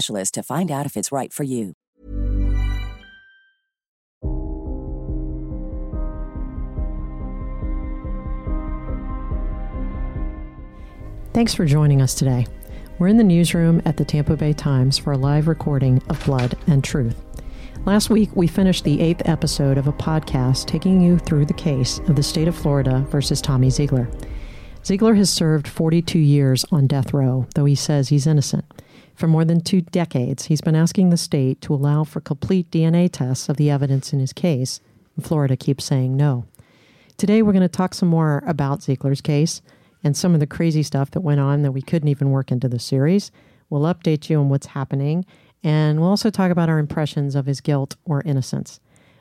to find out if it's right for you. Thanks for joining us today. We're in the newsroom at the Tampa Bay Times for a live recording of Blood and Truth. Last week, we finished the eighth episode of a podcast taking you through the case of the state of Florida versus Tommy Zeigler. Zeigler has served 42 years on death row, though he says he's innocent. For more than two decades, he's been asking the state to allow for complete DNA tests of the evidence in his case, and Florida keeps saying no. Today, we're going to talk some more about Zeigler's case and some of the crazy stuff that went on that we couldn't even work into the series. We'll update you on what's happening, and we'll also talk about our impressions of his guilt or innocence.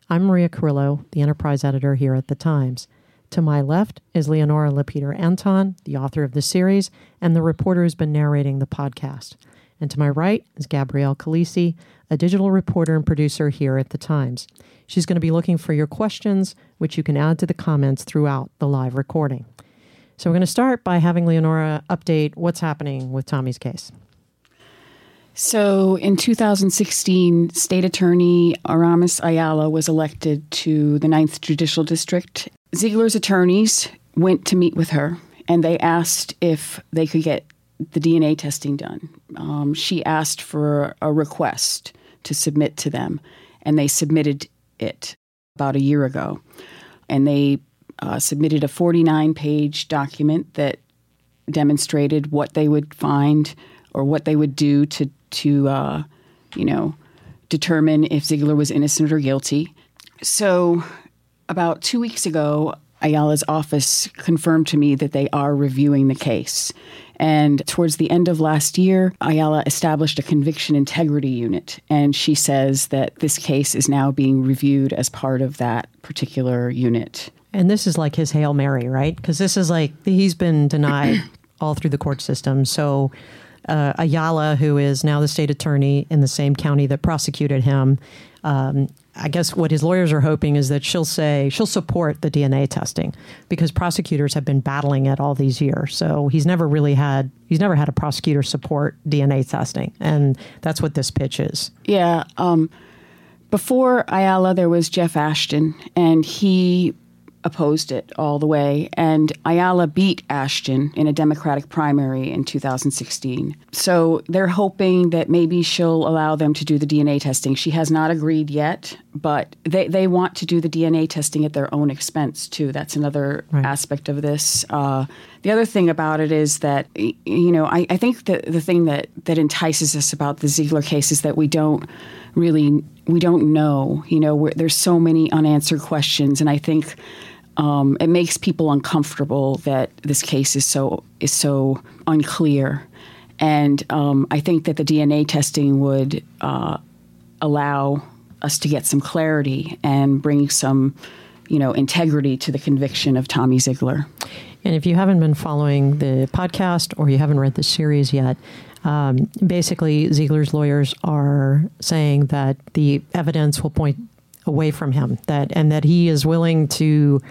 I'm Maria Carrillo, the enterprise editor here at The Times. To my left is Leonora LaPeter Anton, the author of the series and the reporter who's been narrating the podcast. And to my right is Gabrielle Calise, a digital reporter and producer here at The Times. She's going to be looking for your questions, which you can add to the comments throughout the live recording. So we're going to start by having Leonora update what's happening with Tommy's case. So in 2016, State Attorney Aramis Ayala was elected to the Ninth Judicial District. Zeigler's attorneys went to meet with her and they asked if they could get the DNA testing done. Um, she asked for a request to submit to them, and they submitted it about a year ago. And they uh, submitted a 49 page document that demonstrated what they would find or what they would do to, to uh, you know, determine if Zeigler was innocent or guilty. So, about two weeks ago, Ayala's office confirmed to me that they are reviewing the case. And towards the end of last year, Ayala established a conviction integrity unit. And she says that this case is now being reviewed as part of that particular unit. And this is like his Hail Mary, right? Because this is like he's been denied all through the court system. So uh, Ayala, who is now the state attorney in the same county that prosecuted him, um, I guess what his lawyers are hoping is that she'll say she'll support the DNA testing because prosecutors have been battling it all these years. So he's never really had he's never had a prosecutor support DNA testing, and that's what this pitch is. Yeah. Um, before Ayala, there was Jeff Ashton, and he opposed it all the way. And Ayala beat Ashton in a Democratic primary in 2016. So they're hoping that maybe she'll allow them to do the DNA testing. She has not agreed yet, but they, they want to do the DNA testing at their own expense, too. That's another right. aspect of this. Uh, the other thing about it is that, you know, I, I think that the thing that, that entices us about the Zeigler case is that we don't really we don't know you know there's so many unanswered questions and i think um, it makes people uncomfortable that this case is so is so unclear, and um, I think that the DNA testing would uh, allow us to get some clarity and bring some, you know, integrity to the conviction of Tommy Zeigler. And if you haven't been following the podcast or you haven't read the series yet, um, basically Zeigler's lawyers are saying that the evidence will point away from him that and that he is willing to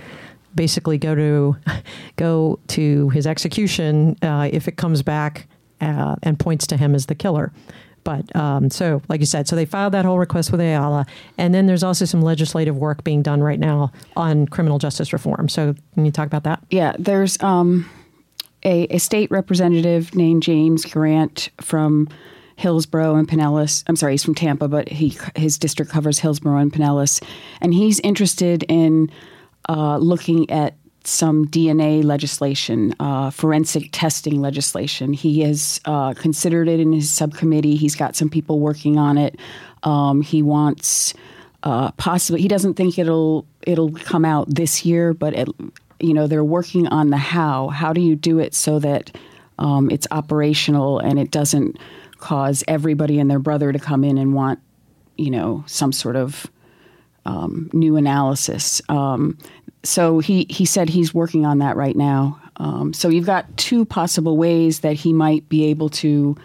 basically go to go to his execution uh, if it comes back uh, and points to him as the killer. But um, so, like you said, so they filed that whole request with Ayala, and then there's also some legislative work being done right now on criminal justice reform. So, can you talk about that? Yeah, there's um, a, a state representative named James Grant from Hillsborough and Pinellas. I'm sorry, he's from Tampa, but he his district covers Hillsborough and Pinellas, and he's interested in uh, looking at some DNA legislation, uh, forensic testing legislation. He has uh, considered it in his subcommittee. He's got some people working on it. Um, he wants uh, possibly. He doesn't think it'll it'll come out this year, but it, you know they're working on the how. How do you do it so that um, it's operational and it doesn't cause everybody and their brother to come in and want you know some sort of um, new analysis. Um, so he he said he's working on that right now. Um, so you've got two possible ways that he might be able to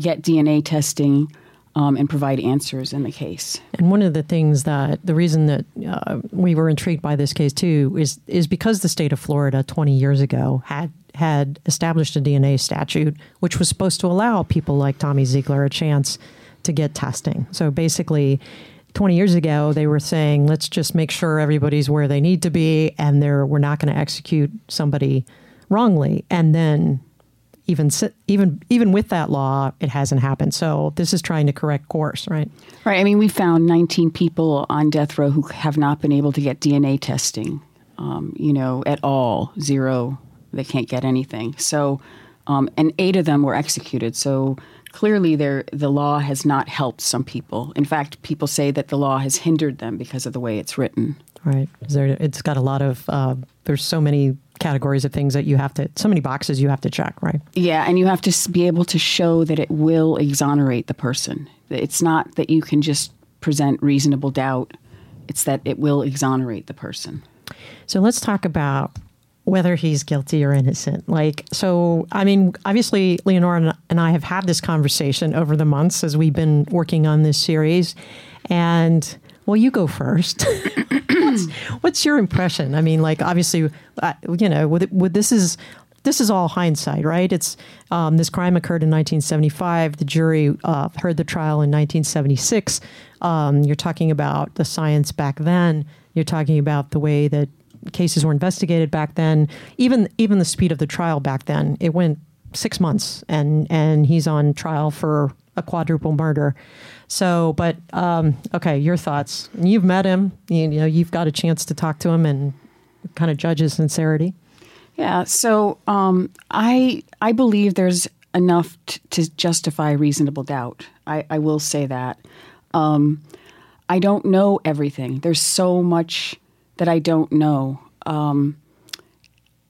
get DNA testing um, and provide answers in the case. And one of the things that the reason that uh, we were intrigued by this case too is is because the state of Florida 20 years ago had had established a DNA statute which was supposed to allow people like Tommy Zeigler a chance to get testing. So basically 20 years ago, they were saying, let's just make sure everybody's where they need to be and we're not going to execute somebody wrongly. And then even even even with that law, it hasn't happened. So this is trying to correct course, right? Right. I mean, we found 19 people on death row who have not been able to get DNA testing, um, you know, at all. Zero. They can't get anything. So, um, and eight of them were executed. So clearly the law has not helped some people. In fact, people say that the law has hindered them because of the way it's written. Right. There, it's got a lot of uh, there's so many categories of things that you have to so many boxes you have to check, right? Yeah, and you have to be able to show that it will exonerate the person. It's not that you can just present reasonable doubt. It's that it will exonerate the person. So let's talk about whether he's guilty or innocent. Like, so, I mean, obviously, Leonora and I have had this conversation over the months as we've been working on this series. And, well, you go first. what's, what's, your impression? I mean, like, obviously, uh, you know, with, with this is this is all hindsight, right? It's um, this crime occurred in 1975. The jury uh, heard the trial in 1976. Um, you're talking about the science back then. You're talking about the way that cases were investigated back then. Even even the speed of the trial back then, it went six months, and and he's on trial for a quadruple murder. So, but um, okay, your thoughts? You've met him. You, you know, you've got a chance to talk to him and kind of judge his sincerity. Yeah. So, um, I I believe there's enough t- to justify reasonable doubt. I, I will say that. Um, I don't know everything. There's so much that I don't know. Um,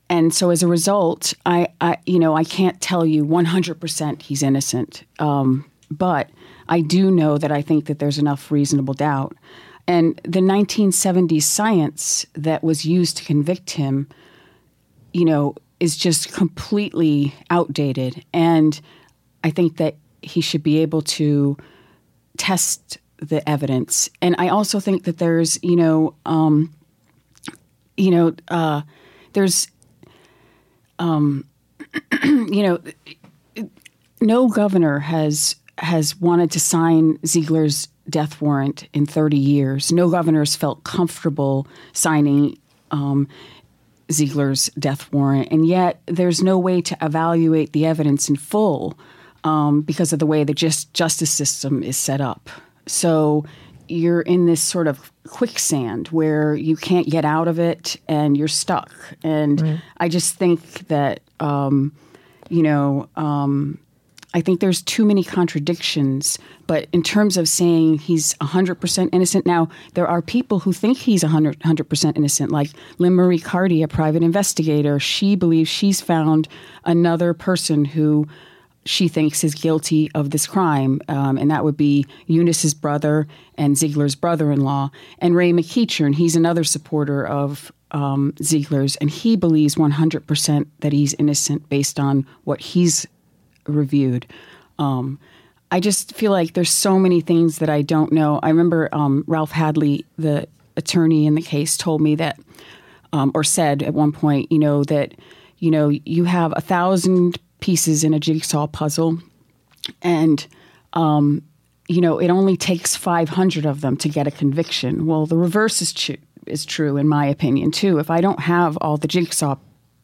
and so as a result, I, I, you know, I can't tell you 100% he's innocent. Um, but I do know that I think that there's enough reasonable doubt. And the 1970s science that was used to convict him, you know, is just completely outdated. And I think that he should be able to test the evidence. And I also think that there's, you know, um, you know, uh, there's, um, you know, no governor has has wanted to sign Zeigler's death warrant in 30 years. No governor has felt comfortable signing um, Zeigler's death warrant, and yet there's no way to evaluate the evidence in full um, because of the way the just justice system is set up. So you're in this sort of quicksand where you can't get out of it and you're stuck. And right. I just think that, um, you know, um, I think there's too many contradictions. But in terms of saying he's 100% innocent, now there are people who think he's 100, 100% innocent, like Lynn Marie Carty, a private investigator. She believes she's found another person who she thinks is guilty of this crime, um, and that would be Eunice's brother and Zeigler's brother-in-law, and Ray McEachern. He's another supporter of um, Zeigler's, and he believes 100% that he's innocent based on what he's reviewed. Um, I just feel like there's so many things that I don't know. I remember um, Ralph Hadley, the attorney in the case, told me that um, or said at one point, you know, that, you know, you have a thousand pieces in a jigsaw puzzle and, um, you know, it only takes 500 of them to get a conviction. Well, the reverse is, tr- is true, in my opinion, too. If I don't have all the jigsaw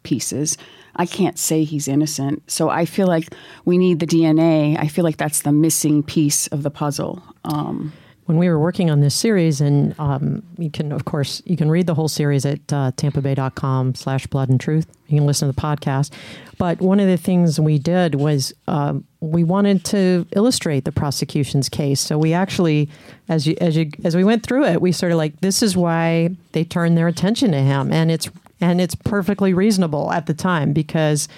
pieces, I can't say he's innocent. So I feel like we need the DNA. I feel like that's the missing piece of the puzzle. Um, when we were working on this series, and um, you can, of course, you can read the whole series at uh, tampabay.com slash blood and truth. You can listen to the podcast. But one of the things we did was um, we wanted to illustrate the prosecution's case. So we actually, as you, as you, as we went through it, we sort of like, this is why they turned their attention to him. And it's, and it's perfectly reasonable at the time because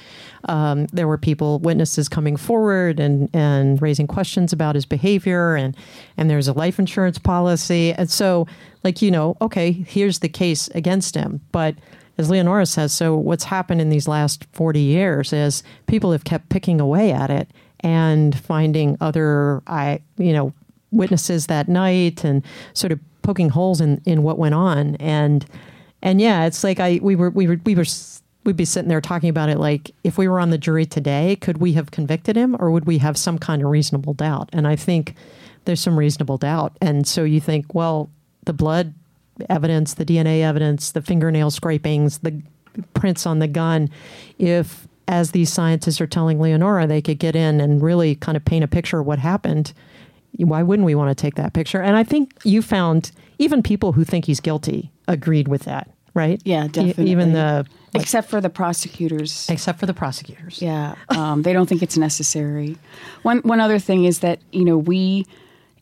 um, there were people, witnesses coming forward and, and raising questions about his behavior, and, and there's a life insurance policy. And so, like, you know, okay, here's the case against him. But as Leonora says, so what's happened in these last 40 years is people have kept picking away at it and finding other, I, you know, witnesses that night and sort of poking holes in, in what went on. And, and yeah, it's like I, we were, we were, we were we'd be sitting there talking about it like if we were on the jury today, could we have convicted him or would we have some kind of reasonable doubt? And I think there's some reasonable doubt. And so you think, well, the blood evidence, the DNA evidence, the fingernail scrapings, the prints on the gun, if as these scientists are telling Leonora, they could get in and really kind of paint a picture of what happened. Why wouldn't we want to take that picture? And I think you found even people who think he's guilty agreed with that right? Yeah, definitely. E- even the like, except for the prosecutors. Except for the prosecutors. Yeah, um, they don't think it's necessary. One one other thing is that you know we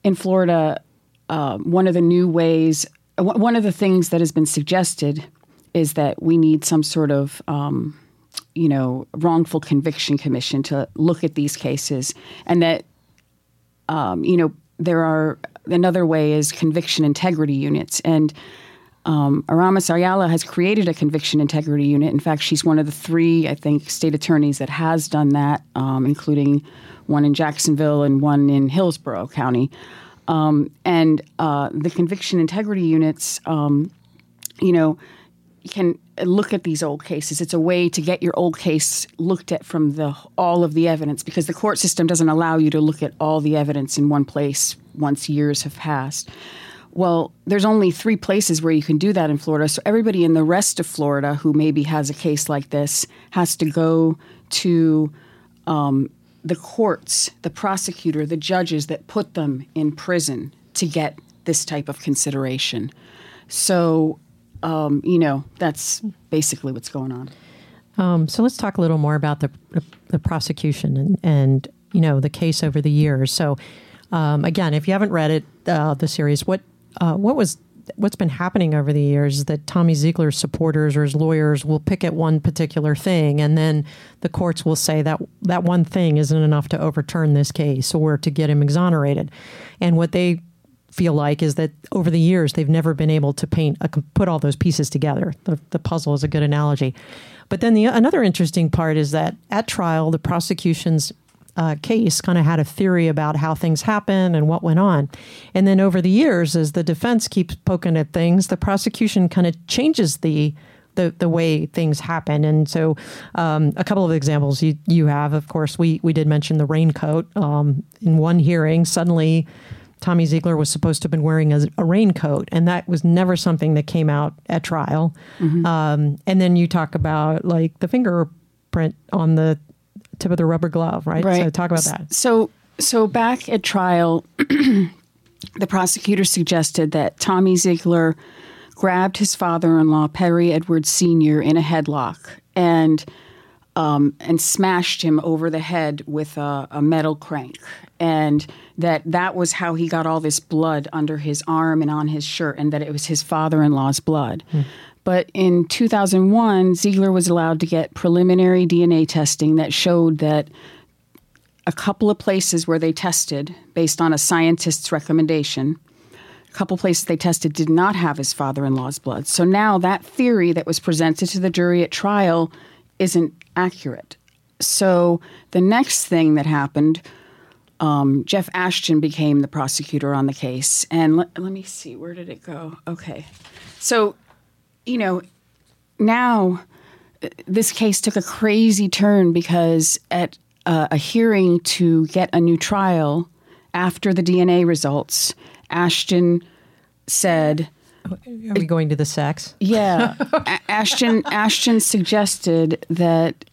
in Florida, uh, one of the new ways, one of the things that has been suggested is that we need some sort of um, you know wrongful conviction commission to look at these cases, and that um, you know there are another way is conviction integrity units and um, Aramis Ayala has created a conviction integrity unit. In fact, she's one of the three, I think, state attorneys that has done that, um, including one in Jacksonville and one in Hillsborough County. Um, and uh, the conviction integrity units, um, you know, can look at these old cases. It's a way to get your old case looked at from the all of the evidence because the court system doesn't allow you to look at all the evidence in one place once years have passed. Well, there's only three places where you can do that in Florida. So everybody in the rest of Florida who maybe has a case like this has to go to um, the courts, the prosecutor, the judges that put them in prison to get this type of consideration. So, um, you know, that's basically what's going on. Um, so let's talk a little more about the the prosecution and, and you know the case over the years. So um, again, if you haven't read it, uh, the series, what uh, what was what's been happening over the years is that Tommy Zeigler's supporters or his lawyers will pick at one particular thing, and then the courts will say that that one thing isn't enough to overturn this case or to get him exonerated. And what they feel like is that over the years they've never been able to paint a, put all those pieces together. The, the puzzle is a good analogy. But then the another interesting part is that at trial the prosecution's uh, case kind of had a theory about how things happen and what went on. And then over the years, as the defense keeps poking at things, the prosecution kind of changes the the, the way things happen. And so, um, a couple of examples you, you have, of course, we, we did mention the raincoat. Um, in one hearing, suddenly Tommy Zeigler was supposed to have been wearing a, a raincoat, and that was never something that came out at trial. Mm-hmm. Um, and then you talk about like the fingerprint on the tip of the rubber glove, right? Right. So talk about that. So so back at trial, the prosecutor suggested that Tommy Zeigler grabbed his father-in-law Perry Edwards Sr. in a headlock and um, and smashed him over the head with a, a, metal crank, and that that was how he got all this blood under his arm and on his shirt, and that it was his father-in-law's blood. Hmm. But in 2001, Zeigler was allowed to get preliminary DNA testing that showed that a couple of places where they tested, based on a scientist's recommendation, a couple places they tested did not have his father in law's blood. So now that theory that was presented to the jury at trial isn't accurate. So the next thing that happened, um, Jeff Ashton became the prosecutor on the case. And let, let me see, where did it go? Okay. So you know, now uh, this case took a crazy turn because at uh, a hearing to get a new trial after the DNA results, Ashton said, Are we going to the sex? "Yeah." A- Ashton Ashton suggested that.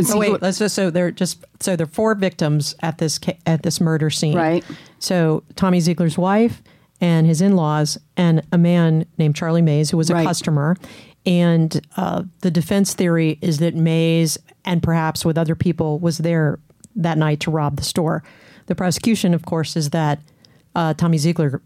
Oh, Zeigler- wait, let's just so there just so there are four victims at this at this murder scene. Right. So Tommy Zeigler's wife and his in-laws and a man named Charlie Mays who was a Right. customer. And uh, the defense theory is that Mays and perhaps with other people was there that night to rob the store. The prosecution, of course, is that uh, Tommy Zeigler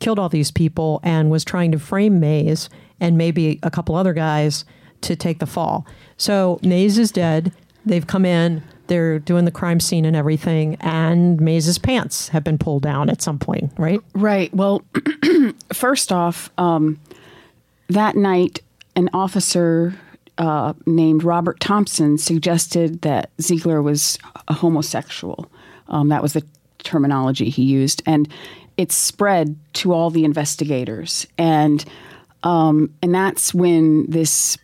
killed all these people and was trying to frame Mays and maybe a couple other guys to take the fall. So Mays is dead. They've come in. They're doing the crime scene and everything, and Mays's pants have been pulled down at some point, right? Right. Well, first off, um, that night, an officer uh, named Robert Thompson suggested that Zeigler was a homosexual. Um, that was the terminology he used, and it spread to all the investigators, and um, and that's when this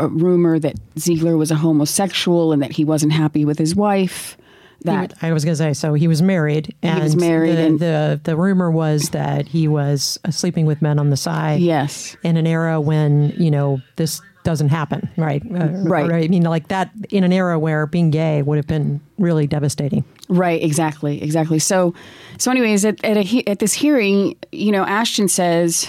uh, rumor that Zeigler was a homosexual and that he wasn't happy with his wife. That I was going to say, so he was married, and was married The, and- the the rumor was that he was uh, sleeping with men on the side. yes, in an era when you know this doesn't happen, right? Uh, Right. I mean, like that in an era where being gay would have been really devastating. Right, exactly, exactly. So, so anyways, at at, a, at this hearing, you know, Ashton says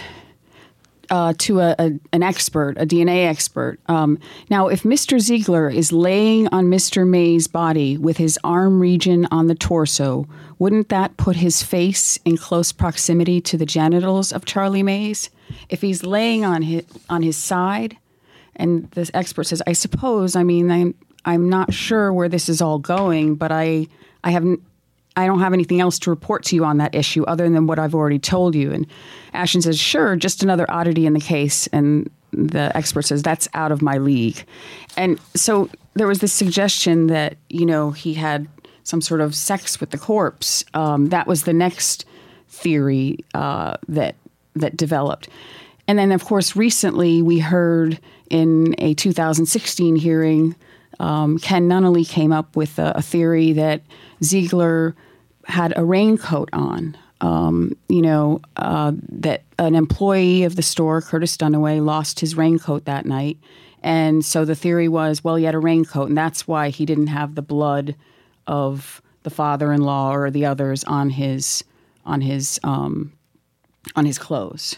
uh, to a, a an expert, a DNA expert, um, now if Mr. Zeigler is laying on Mr. May's body with his arm region on the torso, wouldn't that put his face in close proximity to the genitals of Charlie Mays? If he's laying on his on his side, and this expert says, I suppose, I mean, I'm, I'm not sure where this is all going, but I, I haven't, I don't have anything else to report to you on that issue other than what I've already told you. And Ashton says, sure, just another oddity in the case. And the expert says, that's out of my league. And so there was this suggestion that, you know, he had some sort of sex with the corpse. Um, that was the next theory uh, that that developed. And then, of course, recently we heard in a 2016 hearing, um, Ken Nunnally came up with a, a theory that Zeigler had a raincoat on. Um, you know, uh, that an employee of the store, Curtis Dunaway, lost his raincoat that night. And so the theory was, well, he had a raincoat, and that's why he didn't have the blood of the father-in-law or the others on his on his um, on his clothes.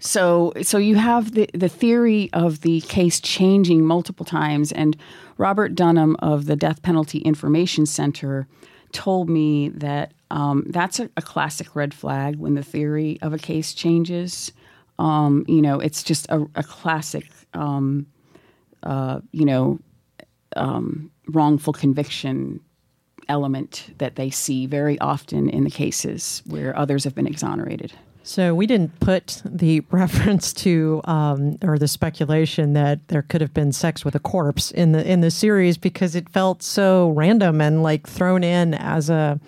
So, so you have the the theory of the case changing multiple times, and Robert Dunham of the Death Penalty Information Center told me that um, that's a, a classic red flag when the theory of a case changes. Um, you know, it's just a, a classic, um, uh, you know, um, wrongful conviction element that they see very often in the cases where others have been exonerated. So we didn't put the reference to um, or the speculation that there could have been sex with a corpse in the in the series because it felt so random and like thrown in as a.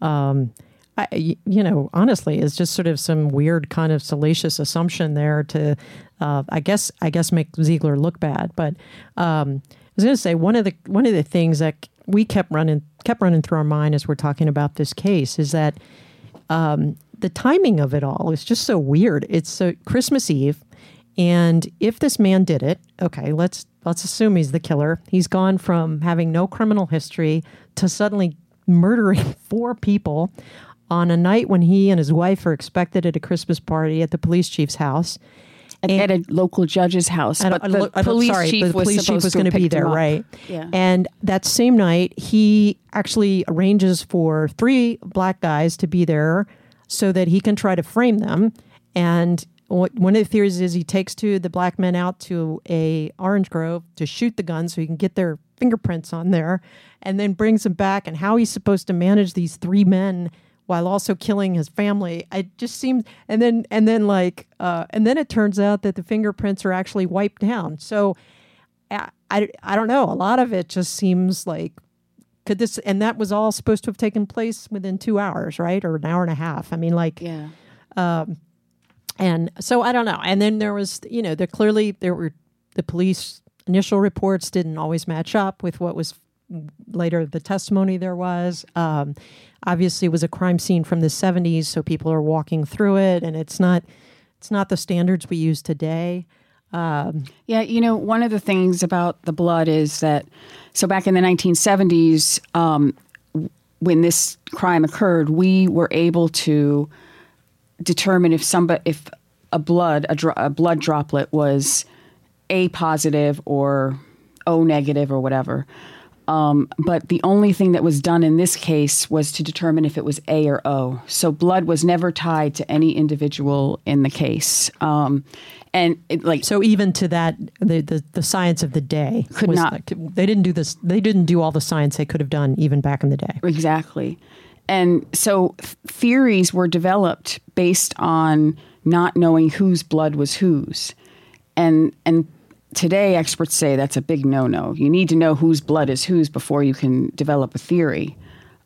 Um, I, you know, honestly, it's just sort of some weird kind of salacious assumption there to, uh, I guess, I guess make Zeigler look bad. But um, I was going to say one of the one of the things that we kept running kept running through our mind as we're talking about this case is that um, the timing of it all is just so weird. It's uh, Christmas Eve, and if this man did it, okay, let's let's assume he's the killer. He's gone from having no criminal history to suddenly murdering four people on a night when he and his wife are expected at a Christmas party at the police chief's house. at, at a local judge's house. And but I- the police sorry, chief but the was police chief was going to be there, right? Yeah. And that same night, he actually arranges for three black guys to be there so that he can try to frame them. And one of the theories is he takes two of the black men out to a orange grove to shoot the gun so he can get their fingerprints on there, and then brings them back. And how he's supposed to manage these three men while also killing his family. It just seems, and then and then like, uh, and then it turns out that the fingerprints are actually wiped down. So I, I, I don't know. A lot of it just seems like could this, and that was all supposed to have taken place within two hours, right, or an hour and a half. I mean, like, Yeah. and so I don't know. And then there was, you know, there clearly there were the police initial reports didn't always match up with what was later the testimony there was. Um, obviously, it was a crime scene from the 70s, so people are walking through it, and it's not it's not the standards we use today. Um, yeah, you know, one of the things about the blood is that so back in the 1970s, um, when this crime occurred, we were able to determine if somebody if a blood a, dro- a blood droplet was a positive or O negative or whatever. Um, but the only thing that was done in this case was to determine if it was A or O. So blood was never tied to any individual in the case. Um, and it, like so, even to that, the the, the science of the day could not. Like, they didn't do this. They didn't do all the science they could have done even back in the day. Exactly. And so theories were developed based on not knowing whose blood was whose. And and today experts say that's a big no-no. You need to know whose blood is whose before you can develop a theory.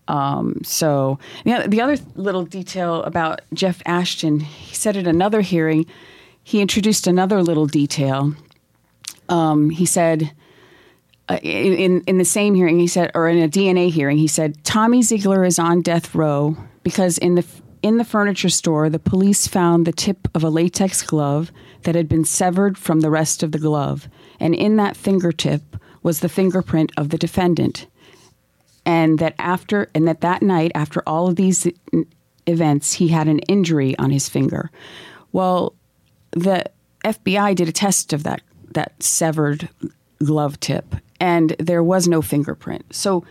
Um, so yeah, the other little detail about Jeff Ashton, he said at another hearing, he introduced another little detail. Um, he said uh, in in the same hearing, he said, or in a DNA hearing, he said Tommy Zeigler is on death row because in the in the furniture store, the police found the tip of a latex glove that had been severed from the rest of the glove, and in that fingertip was the fingerprint of the defendant. And that after and that that night, after all of these events, he had an injury on his finger. Well, the FBI did a test of that that severed glove tip, and there was no fingerprint. So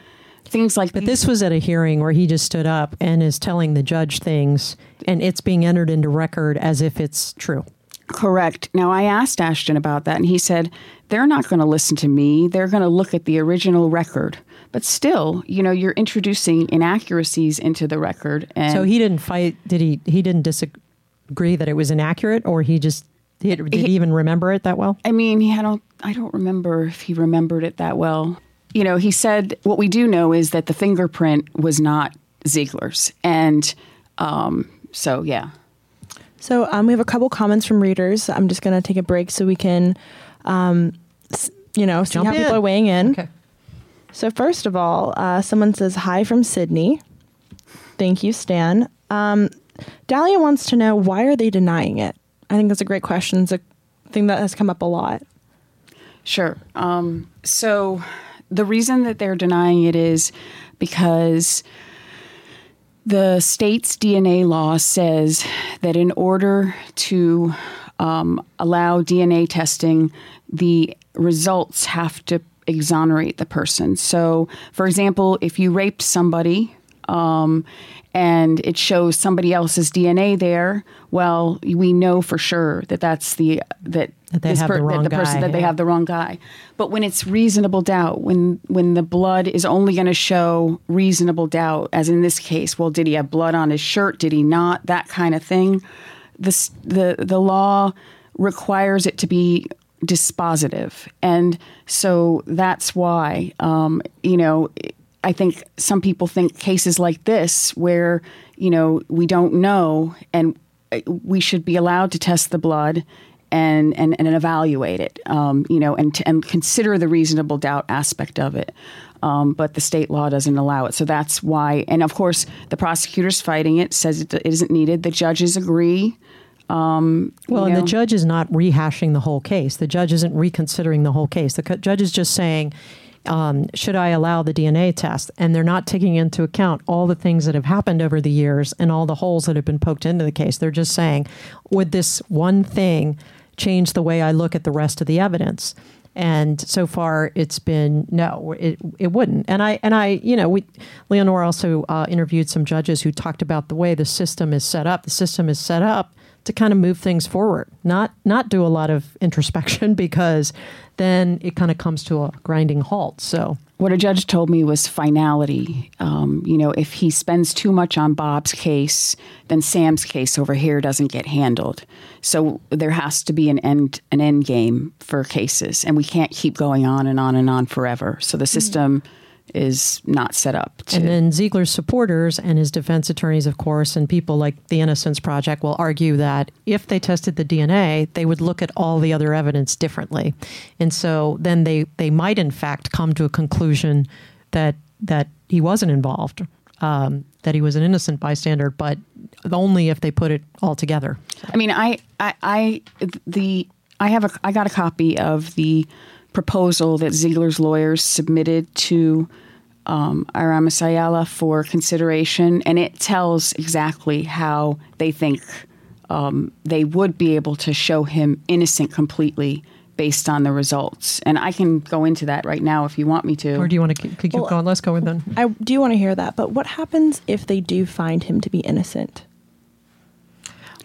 things like but this was at a hearing where he just stood up and is telling the judge things and it's being entered into record as if it's true. Correct. Now i asked ashton about that and he said they're not going to listen to me. They're going to look at the original record. But still you know you're introducing inaccuracies into the record and so he didn't fight did he he didn't disagree that it was inaccurate or he just did, did he, he even remember it that well? I mean he had i don't remember if he remembered it that well you know, he said what we do know is that the fingerprint was not Zeigler's, and um, so yeah. So um, we have a couple comments from readers. I'm just going to take a break so we can, um, you know, see Jump how in. people are weighing in. Okay. So first of all, uh, someone says hi from Sydney. Thank you, Stan. Um, Dahlia wants to know why are they denying it. I think that's a great question. It's a thing that has come up a lot. Sure. Um, so the reason that they're denying it is because the state's DNA law says that in order to um, allow DNA testing, the results have to exonerate the person. So, for example, if you raped somebody um, and it shows somebody else's DNA there, well, we know for sure that that's the that that they have per- the wrong the person guy, that yeah. they have the wrong guy. But when it's reasonable doubt, when when the blood is only going to show reasonable doubt, as in this case, well, did he have blood on his shirt? Did he not? That kind of thing. The the the law requires it to be dispositive, and so that's why um, you know. I think some people think cases like this, where you know we don't know, and uh, we should be allowed to test the blood and and, and evaluate it, um, you know, and and consider the reasonable doubt aspect of it. Um, but the state law doesn't allow it, so that's why. And of course, the prosecutor's fighting it, says it isn't needed. The judges agree. Um, well, and know. the judge is not rehashing the whole case. The judge isn't reconsidering the whole case. The judge is just saying, um, should I allow the DNA test? And they're not taking into account all the things that have happened over the years and all the holes that have been poked into the case. They're just saying, would this one thing change the way I look at the rest of the evidence? And so far, it's been no, it, it wouldn't. And I and I, you know, we Leonore also uh, interviewed some judges who talked about the way the system is set up. The system is set up to kind of move things forward, not not do a lot of introspection because then it kind of comes to a grinding halt. So what a judge told me was finality. Um, you know, if he spends too much on Bob's case, then Sam's case over here doesn't get handled. So there has to be an end an end game for cases, and we can't keep going on and on and on forever. So the system is not set up. To, And then Zeigler's supporters and his defense attorneys, of course, and people like the Innocence Project will argue that if they tested the DNA, they would look at all the other evidence differently. And so then they, they might, in fact, come to a conclusion that, that he wasn't involved, um, that he was an innocent bystander, but only if they put it all together. I mean, I, I, I, the, I have a, I got a copy of the proposal that Zeigler's lawyers submitted to um, Aramis Ayala for consideration, and it tells exactly how they think um, they would be able to show him innocent completely based on the results. And I can go into that right now if you want me to. Or do you want to keep, keep Well, going? Let's go with then. I do want to hear that, but what happens if they do find him to be innocent?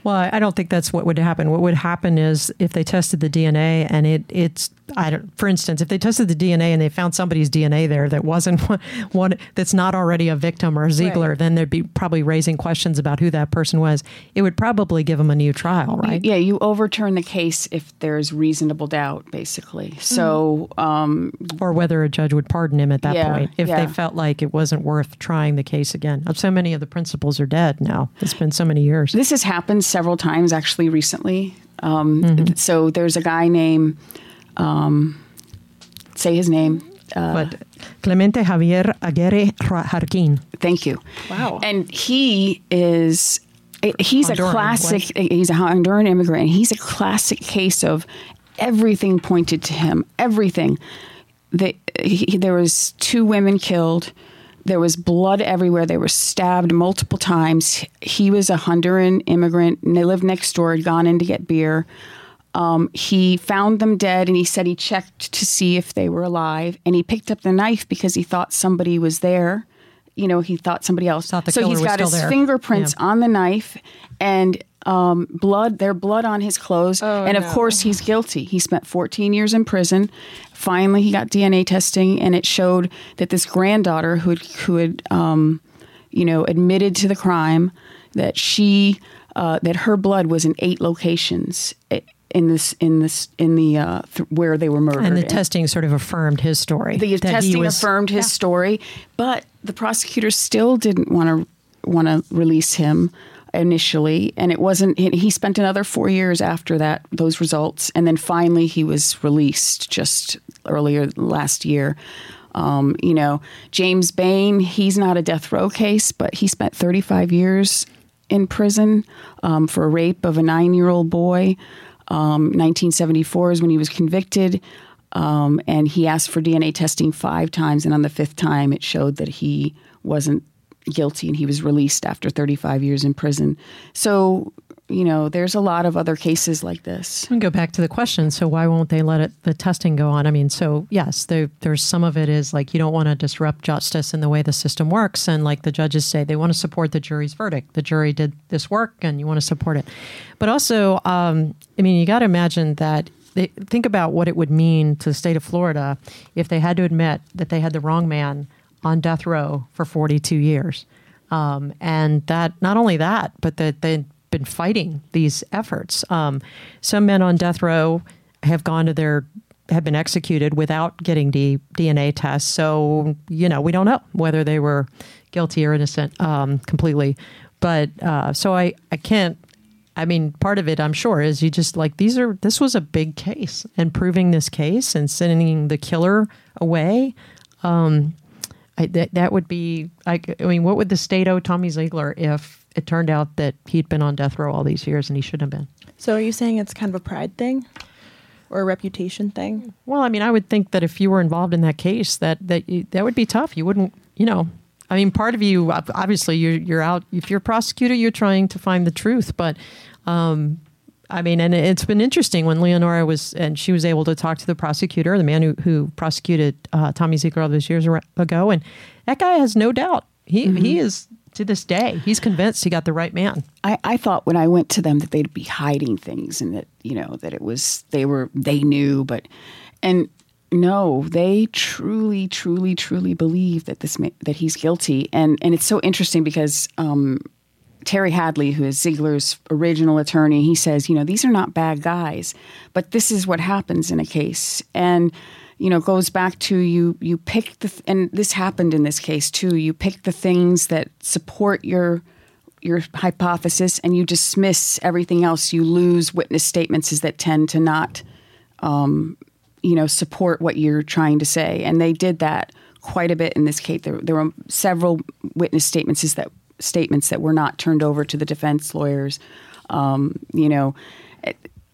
Well, I I don't think that's what would happen. What would happen is if they tested the DNA and it it's I don't. For instance, if they tested the DNA and they found somebody's DNA there that wasn't one, one that's not already a victim or a Zeigler, Right. then they'd be probably raising questions about who that person was. It would probably give them a new trial, right? Yeah, you overturn the case if there's reasonable doubt, basically. So, um, Or whether a judge would pardon him at that Yeah, point if yeah. they felt like it wasn't worth trying the case again. So many of the principals are dead now. It's been so many years. This has happened several times actually recently. Um, So there's a guy named, um, say his name. Uh, but Clemente Javier Aguirre Jarquin. Thank you. Wow. And he is. He's Honduran, a classic. He's a Honduran eh, immigrant. He's a classic case of everything pointed to him. Everything. They, he, there was two women killed. There was blood everywhere. They were stabbed multiple times. He was a Honduran immigrant, and they lived next door. Had gone in to get beer. Um, he found them dead, and he said he checked to see if they were alive. And he picked up the knife because he thought somebody was there. You know, he thought somebody else. Thought the so killer he's was got still his there. fingerprints Yeah. on the knife and um, blood. Their blood on his clothes, and of course he's guilty. He spent 14 years in prison. Finally, he got DNA testing, and it showed that this granddaughter who had, who had um, you know, admitted to the crime, that she uh, that her blood was in eight locations i- in this in this in the uh, th- where they were murdered. And the And- testing sort of affirmed his story. the testing was- affirmed his story, but the prosecutor still didn't want to want to release him initially, and it wasn't. He he spent another four years after that those results, and then finally he was released just earlier last year. Um, you know, James Bain, he's not a death row case, but he spent 35 years in prison um, for a rape of a nine year old boy. Um, 1974 is when he was convicted. Um, and he asked for DNA testing five times, and on the fifth time, it showed that he wasn't guilty, and he was released after 35 years in prison. So, you know, there's a lot of other cases like this. Can go back to the question. So why won't they let it the testing go on? I mean, so yes, there, there's some of it is like you don't want to disrupt justice and the way the system works, and like the judges say, they want to support the jury's verdict. The jury did this work, and you want to support it. But also, um, I mean, you got to imagine that. They, think about what it would mean to the state of Florida if they had to admit that they had the wrong man on death row for 42 years. Um, and that not only that, but that they've been fighting these efforts. Um, some men on death row have gone to their have been executed without getting D, DNA tests. So you know we don't know whether they were guilty or innocent um, completely. But uh, so I I can't. I mean, part of it, I'm sure, is you just like these are. This was a big case, and proving this case and sending the killer away. Um, I, that that would be. I, I mean, what would the state owe Tommy Zeigler if it turned out that he'd been on death row all these years and he shouldn't have been? So are you saying it's kind of a pride thing or a reputation thing? Well, I mean, I would think that if you were involved in that case, that that you, that would be tough. You wouldn't, you know. I mean, part of you, obviously, you're you're out. If you're a prosecutor, you're trying to find the truth. But, um, I mean, and it's been interesting when Leonora was and she was able to talk to the prosecutor, the man who who prosecuted uh, Tommy Zeigler all those years ago, and that guy has no doubt. He he is to this day. He's convinced he got the right man. I, I thought when I went to them that they'd be hiding things and that you know that it was they were they knew, but and no, they truly, truly, truly believe that this that he's guilty, and and it's so interesting because um, Terry Hadley, who is Zeigler's original attorney, he says, you know, these are not bad guys, but this is what happens in a case, and you know goes back to you you pick the th- and this happened in this case too. You pick the things that support your your hypothesis and you dismiss everything else. You lose witness statements is that tend to not um, you know support what you're trying to say. And they did that quite a bit in this case. There, there were several witness statements is that statements that were not turned over to the defense lawyers. Um, you know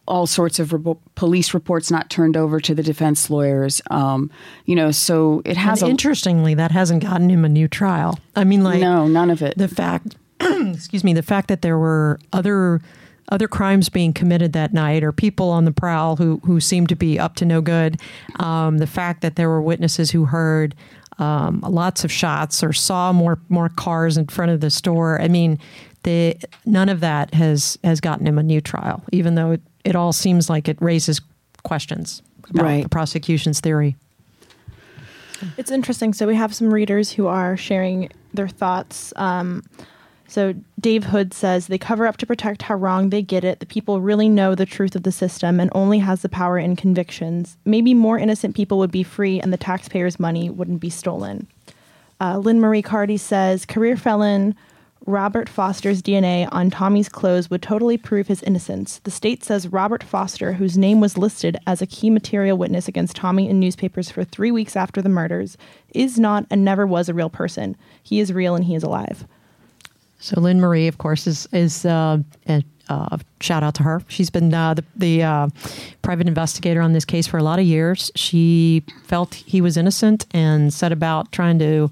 all sorts of re- police reports not turned over to the defense lawyers. Um, you know, so it has. And interestingly, that hasn't gotten him a new trial. I mean, like no, none of it. The fact, excuse me, the fact that there were other other crimes being committed that night or people on the prowl who who seemed to be up to no good. Um, the fact that there were witnesses who heard. Um, lots of shots or saw more more cars in front of the store. I mean, the none of that has has gotten him a new trial, even though it, it all seems like it raises questions about right. the prosecution's theory. It's interesting. So we have some readers who are sharing their thoughts. Um, so Dave Hood says they cover up to protect how wrong they get it. The people really know the truth of the system and only has the power in convictions. Maybe more innocent people would be free and the taxpayers' money wouldn't be stolen. Uh, Lynn Marie Carty says career felon Robert Foster's DNA on Tommy's clothes would totally prove his innocence. The state says Robert Foster, whose name was listed as a key material witness against Tommy in newspapers for three weeks after the murders, is not and never was a real person. He is real and he is alive. So Lynn Marie, of course, is is uh, uh, shout out to her. She's been uh, the, the uh, private investigator on this case for a lot of years. She felt he was innocent and set about trying to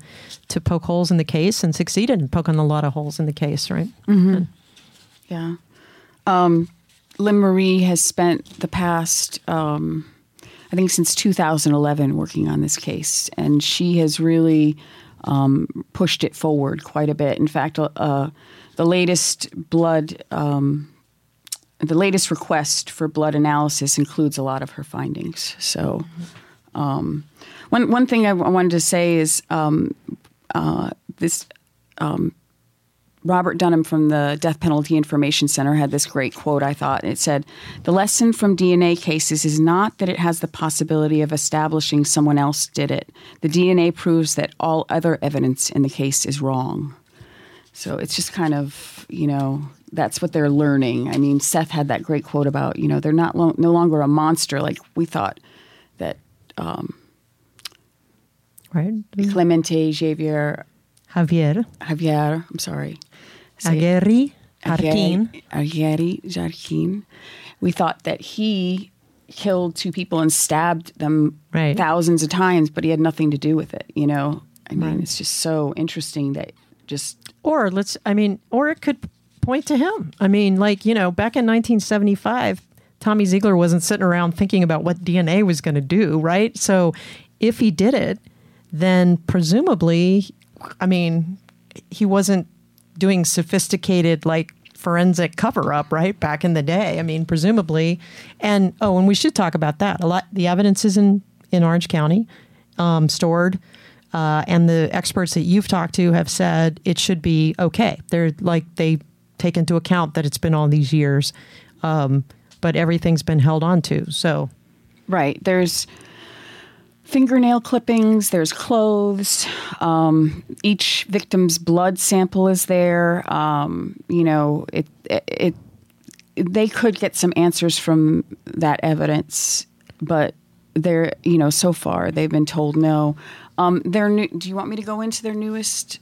to poke holes in the case and succeeded in poking a lot of holes in the case. Right? Mm-hmm. Yeah. Um, Lynn Marie has spent the past, um, I think, since 2011 working on this case, and she has really um, pushed it forward quite a bit. In fact, uh, the latest blood, um, the latest request for blood analysis includes a lot of her findings. So, um, one one thing I wanted to say is um, uh, this. Um, Robert Dunham from the Death Penalty Information Center had this great quote, I thought. It said, The lesson from DNA cases is not that it has the possibility of establishing someone else did it. The DNA proves that all other evidence in the case is wrong. So it's just kind of, you know, that's what they're learning. I mean, Seth had that great quote about, you know, they're not lo- no longer a monster like we thought that um, right. Clemente Javier Javier Javier, I'm sorry. Aguirre Jarquin. Aguirre Jarquin. We thought that he killed two people and stabbed them right. thousands of times, but he had nothing to do with it. You know, I mean, Right. it's just so interesting that just Or let's, I mean, or it could point to him. I mean, like, you know, back in 1975, Tommy Zeigler wasn't sitting around thinking about what DNA was going to do, right? So if he did it, then presumably, I mean, he wasn't doing sophisticated, like, forensic cover up, right? Back in the day. I mean, presumably. And, oh, and we should talk about that. A lot, the evidence is in, in Orange County, um, stored. Uh, and the experts that you've talked to have said it should be okay. They're like they take into account that it's been all these years, um, but everything's been held on to. So, right there's fingernail clippings. There's clothes. Um, each victim's blood sample is there. Um, you know, it, it it they could get some answers from that evidence, but they're you know so far they've been told no. Um, their new, do you want me to go into their newest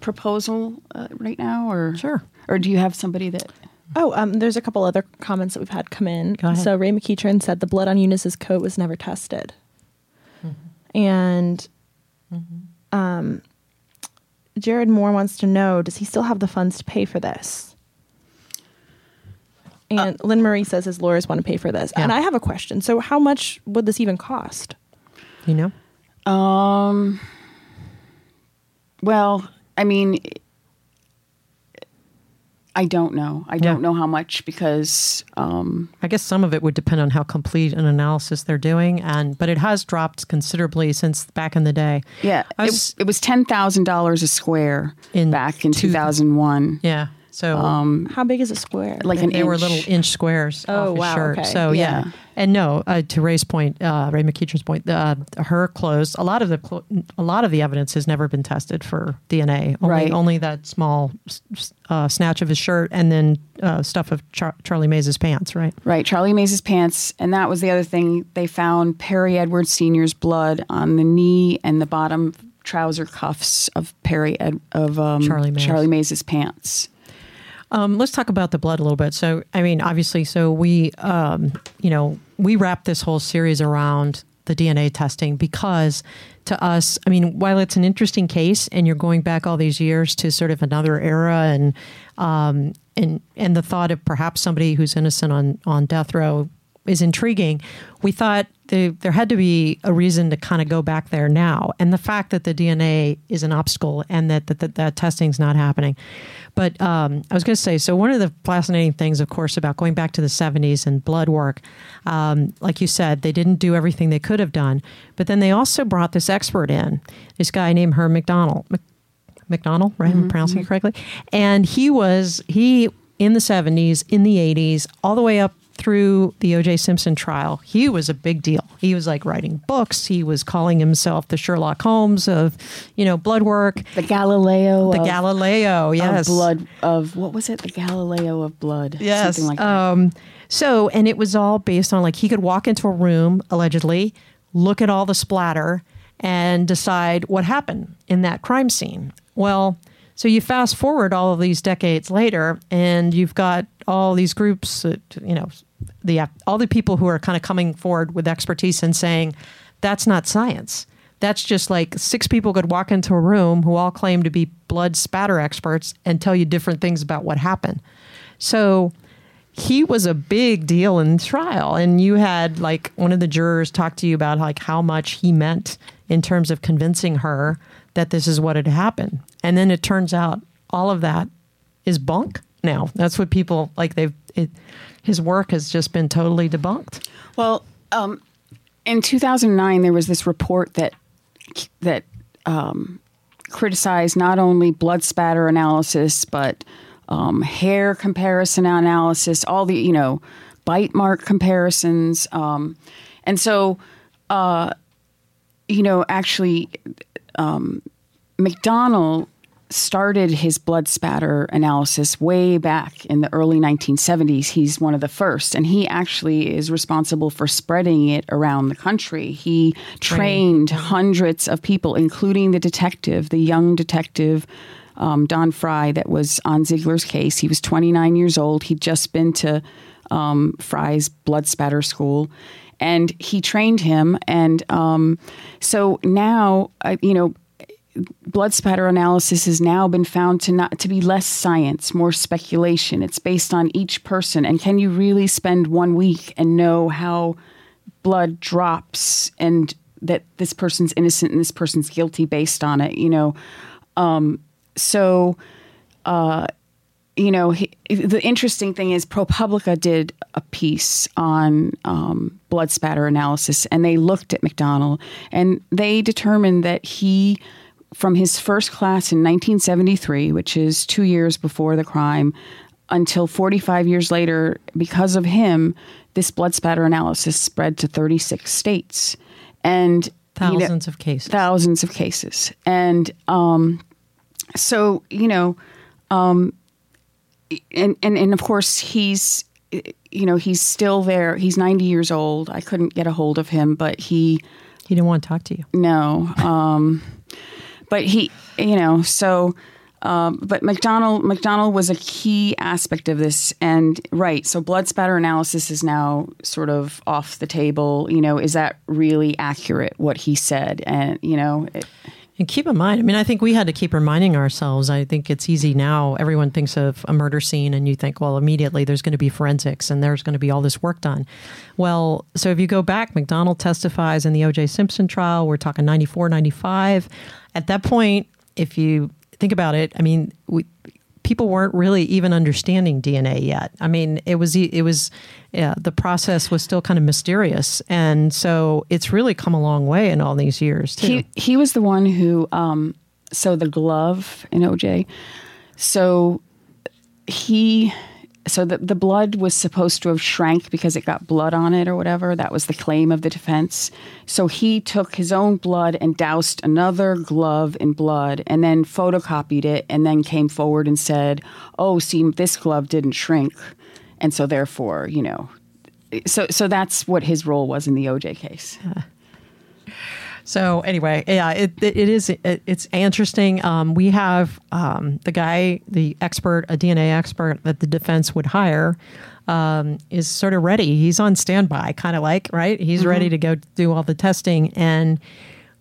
proposal uh, right now, or Sure. or do you have somebody that? Oh, um, there's a couple other comments that we've had come in. So Ray McEachern said the blood on Eunice's coat was never tested, and um, Jared Moore wants to know: Does he still have the funds to pay for this? And Lynn Marie says his lawyers want to pay for this. And I have a question. So, how much would this even cost? you know, Um. Well, I mean, I don't know. I don't Yeah. know how much because um, I guess some of it would depend on how complete an analysis they're doing, and but it has dropped considerably since back in the day. yeah, I it, was- it was ten thousand dollars a square In back in two thousand one. Yeah. So How big is a square? like an they were little inch squares Oh, off his wow, shirt. okay. So yeah. Yeah. and no, uh, to Ray's point, uh, Ray McEachern's point, uh, her clothes. A lot of the clo- a lot of the evidence has never been tested for DNA. Only, Right. Only that small uh, snatch of his shirt, and then uh, stuff of Char- Charlie Mays' pants. Right. Right, Charlie Mays' pants, and that was the other thing. They found Perry Edwards Sr.'s blood on the knee and the bottom trouser cuffs of Perry Ed, of um, Charlie Mays. Charlie Mays' pants. Um, let's talk about the blood a little bit. So, I mean, obviously, so we, um, you know, we wrap this whole series around the DNA testing because to us, I mean, while it's an interesting case and you're going back all these years to sort of another era and, um, and, and the thought of perhaps somebody who's innocent on, on death row is intriguing. We thought the, there had to be a reason to kind of go back there now, and the fact that the DNA is an obstacle and that that, that, that testing's not happening. But um, I was going to say, so one of the fascinating things, of course, about going back to the '70s and blood work, um, like you said, they didn't do everything they could have done, but then they also brought this expert in, this guy named Herm MacDonell. Mc- MacDonell, right? I'm pronouncing it correctly. And he was he in the 70s, in the 80s, all the way up through the O.J. Simpson trial. He was a big deal. He was like writing books. He was calling himself the Sherlock Holmes of, you know, blood work. The Galileo, The of, Galileo, yes, of blood of what was it? The Galileo of blood, Yes. something like that. um, so, and it was all based on like he could walk into a room, allegedly, look at all the splatter, and decide what happened in that crime scene. Well, so you fast forward all of these decades later, and you've got all these groups, that, you know, the all the people who are kind of coming forward with expertise and saying that's not science. That's just like six people could walk into a room who all claim to be blood spatter experts and tell you different things about what happened. So he was a big deal in trial and you had like one of the jurors talk to you about like how much he meant in terms of convincing her that this is what had happened. And then it turns out all of that is bunk now. That's what people like they've it, his work has just been totally debunked. Well, um, in 2009, there was this report that that um, criticized not only blood spatter analysis but um, hair comparison analysis, all the you know bite mark comparisons, um, and so uh, you know actually um, MacDonell started his blood spatter analysis way back in the early 1970s. He's one of the first, and he actually is responsible for spreading it around the country. He trained hundreds of people, including the detective, the young detective. Um, Don Fry, that was on Zeigler's case. He was 29 years old. He'd just been to um, Fry's blood spatter school, and he trained him. And um, so now, uh, you know, blood spatter analysis has now been found to not to be less science, more speculation. It's based on each person, and can you really spend one week and know how blood drops and that this person's innocent and this person's guilty based on it? You know, um, so. Uh, you know, he, the interesting thing is ProPublica did a piece on um, blood spatter analysis, and they looked at MacDonell, and they determined that he, from his first class in 1973, which is two years before the crime, until 45 years later, because of him, this blood spatter analysis spread to 36 states, and you know, thousands of cases thousands of cases, and um, so you know. Um, and, and and of course he's you know he's still there he's 90 years old i couldn't get a hold of him but he he didn't want to talk to you no um but he you know so um, but MacDonell MacDonell was a key aspect of this, and right. So blood spatter analysis is now sort of off the table. You know, is that really accurate what he said? And you know, it, And keep in mind, I mean, I think we had to keep reminding ourselves. I think it's easy now. Everyone thinks of a murder scene, and you think, well, immediately there's going to be forensics and there's going to be all this work done. Well, so if you go back, MacDonell testifies in the O.J. Simpson trial. We're talking 94, 95. At that point, if you think about it, I mean, we, people weren't really even understanding DNA yet. I mean, it was it was yeah, the process was still kind of mysterious, and so it's really come a long way in all these years too. he he was the one who um so the glove in OJ so he so the, the blood was supposed to have shrank because it got blood on it or whatever. That was the claim of the defense. So he took his own blood and doused another glove in blood and then photocopied it and then came forward and said oh see this glove didn't shrink. And so therefore you know so so that's what his role was in the oj case So anyway, yeah, it, it, it is it, it's interesting. Um, we have um, the guy, the expert, a DNA expert that the defense would hire, um, is sort of ready. He's on standby, kind of like right. He's mm-hmm. ready to go do all the testing. And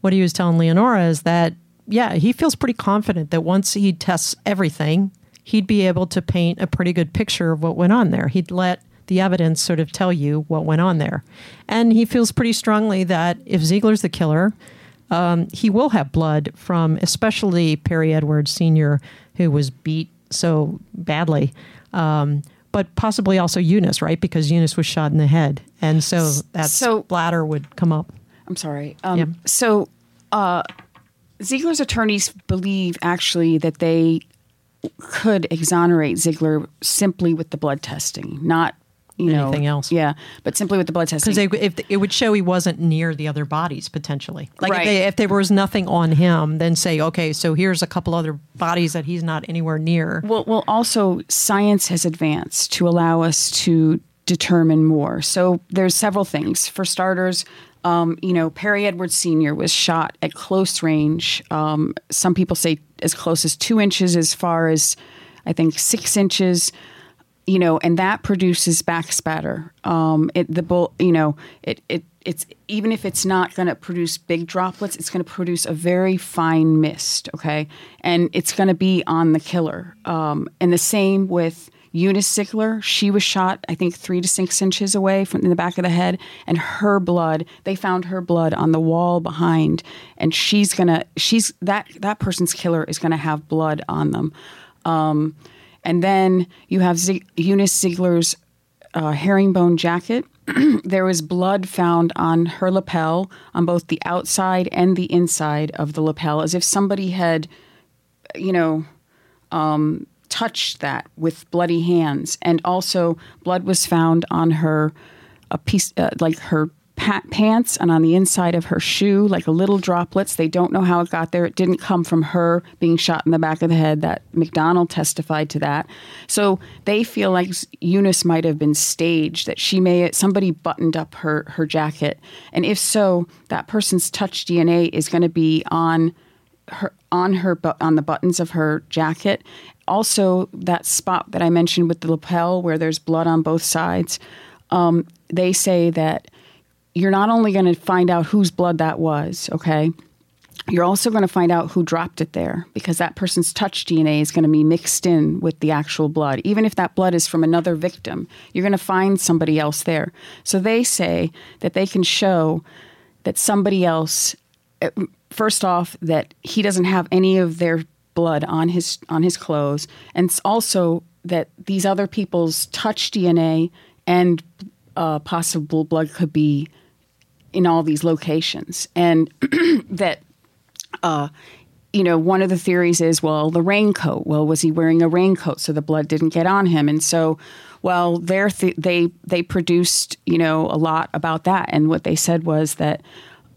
what he was telling Leonora is that yeah, he feels pretty confident that once he tests everything, he'd be able to paint a pretty good picture of what went on there. He'd let the evidence sort of tell you what went on there. And he feels pretty strongly that if Zeigler's the killer, um, he will have blood from especially Perry Edwards Sr., who was beat so badly. Um, but possibly also Eunice, right? Because Eunice was shot in the head. And so that so, splatter would come up. I'm sorry. Um, yeah. So uh, Zeigler's attorneys believe actually that they could exonerate Zeigler simply with the blood testing, not you know, anything else. Yeah, but simply with the blood testing, because if it would show he wasn't near the other bodies potentially. Like right. if, they, if, there was nothing on him, then say, okay, so here's a couple other bodies that he's not anywhere near. Well, well, also science has advanced to allow us to determine more. So there's several things. For starters. Um, you know, Perry Edwards Sr. was shot at close range. Um, some people say as close as two inches, as far as I think six inches you know, and that produces backspatter. Um, it the bull, you know, it it it's even if it's not going to produce big droplets, it's going to produce a very fine mist. Okay, and it's going to be on the killer. Um, and the same with Eunice Zeigler. She was shot, I think, three to six inches away from in the back of the head, and her blood. They found her blood on the wall behind, and she's gonna. She's that that person's killer is going to have blood on them. Um, and then you have Z- Eunice Zeigler's uh, herringbone jacket. there was blood found on her lapel, on both the outside and the inside of the lapel, as if somebody had, you know, um, touched that with bloody hands. And also, blood was found on her, a piece uh, like her pa- pants and on the inside of her shoe, like little droplets. They don't know how it got there. It didn't come from her being shot in the back of the head. That MacDonell testified to that. So they feel like Eunice might have been staged. That she may somebody buttoned up her her jacket, and if so, that person's touch DNA is going to be on her on her on the buttons of her jacket. Also, that spot that I mentioned with the lapel where there's blood on both sides. Um, they say that you're not only going to find out whose blood that was, okay? You're also going to find out who dropped it there because that person's touch DNA is going to be mixed in with the actual blood. Even if that blood is from another victim, you're going to find somebody else there. So they say that they can show that somebody else eh, first off that he doesn't have any of their blood on his on his clothes and also that these other people's touch DNA and uh, possible blood could be in all these locations, and that. Uh, you know, one of the theories is, well, the raincoat. Well, was he wearing a raincoat so the blood didn't get on him? And so, well, th- they they produced, you know, a lot about that. And what they said was that,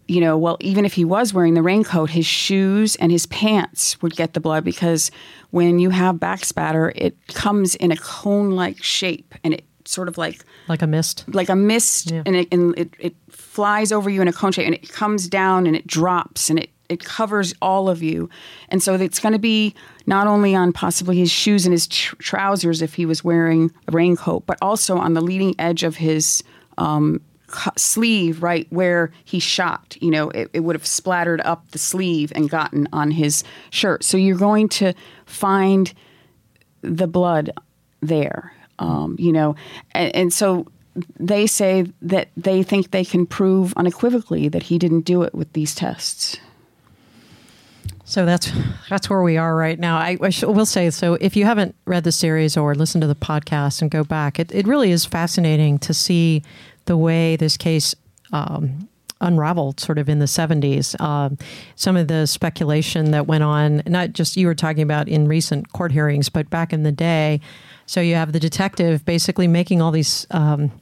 you know, well, even if he was wearing the raincoat, his shoes and his pants would get the blood because when you have backspatter, it comes in a cone-like shape and it sort of like like a mist, like a mist, yeah. and, it, and it, it flies over you in a cone shape, and it comes down and it drops, and it it covers all of you, and so it's going to be not only on possibly his shoes and his tr- trousers if he was wearing a raincoat, but also on the leading edge of his um, sleeve, right where he shot. You know, it, it would have splattered up the sleeve and gotten on his shirt. So you're going to find the blood there um, you know, and, and so they say that they think they can prove unequivocally that he didn't do it with these tests. So that's that's where we are right now. I, I will say so. If you haven't read the series or listened to the podcast and go back, it, it really is fascinating to see the way this case um, unraveled sort of in the 70s. Um, some of the speculation that went on, not just you were talking about in recent court hearings, but back in the day. So you have the detective basically making all these. Um,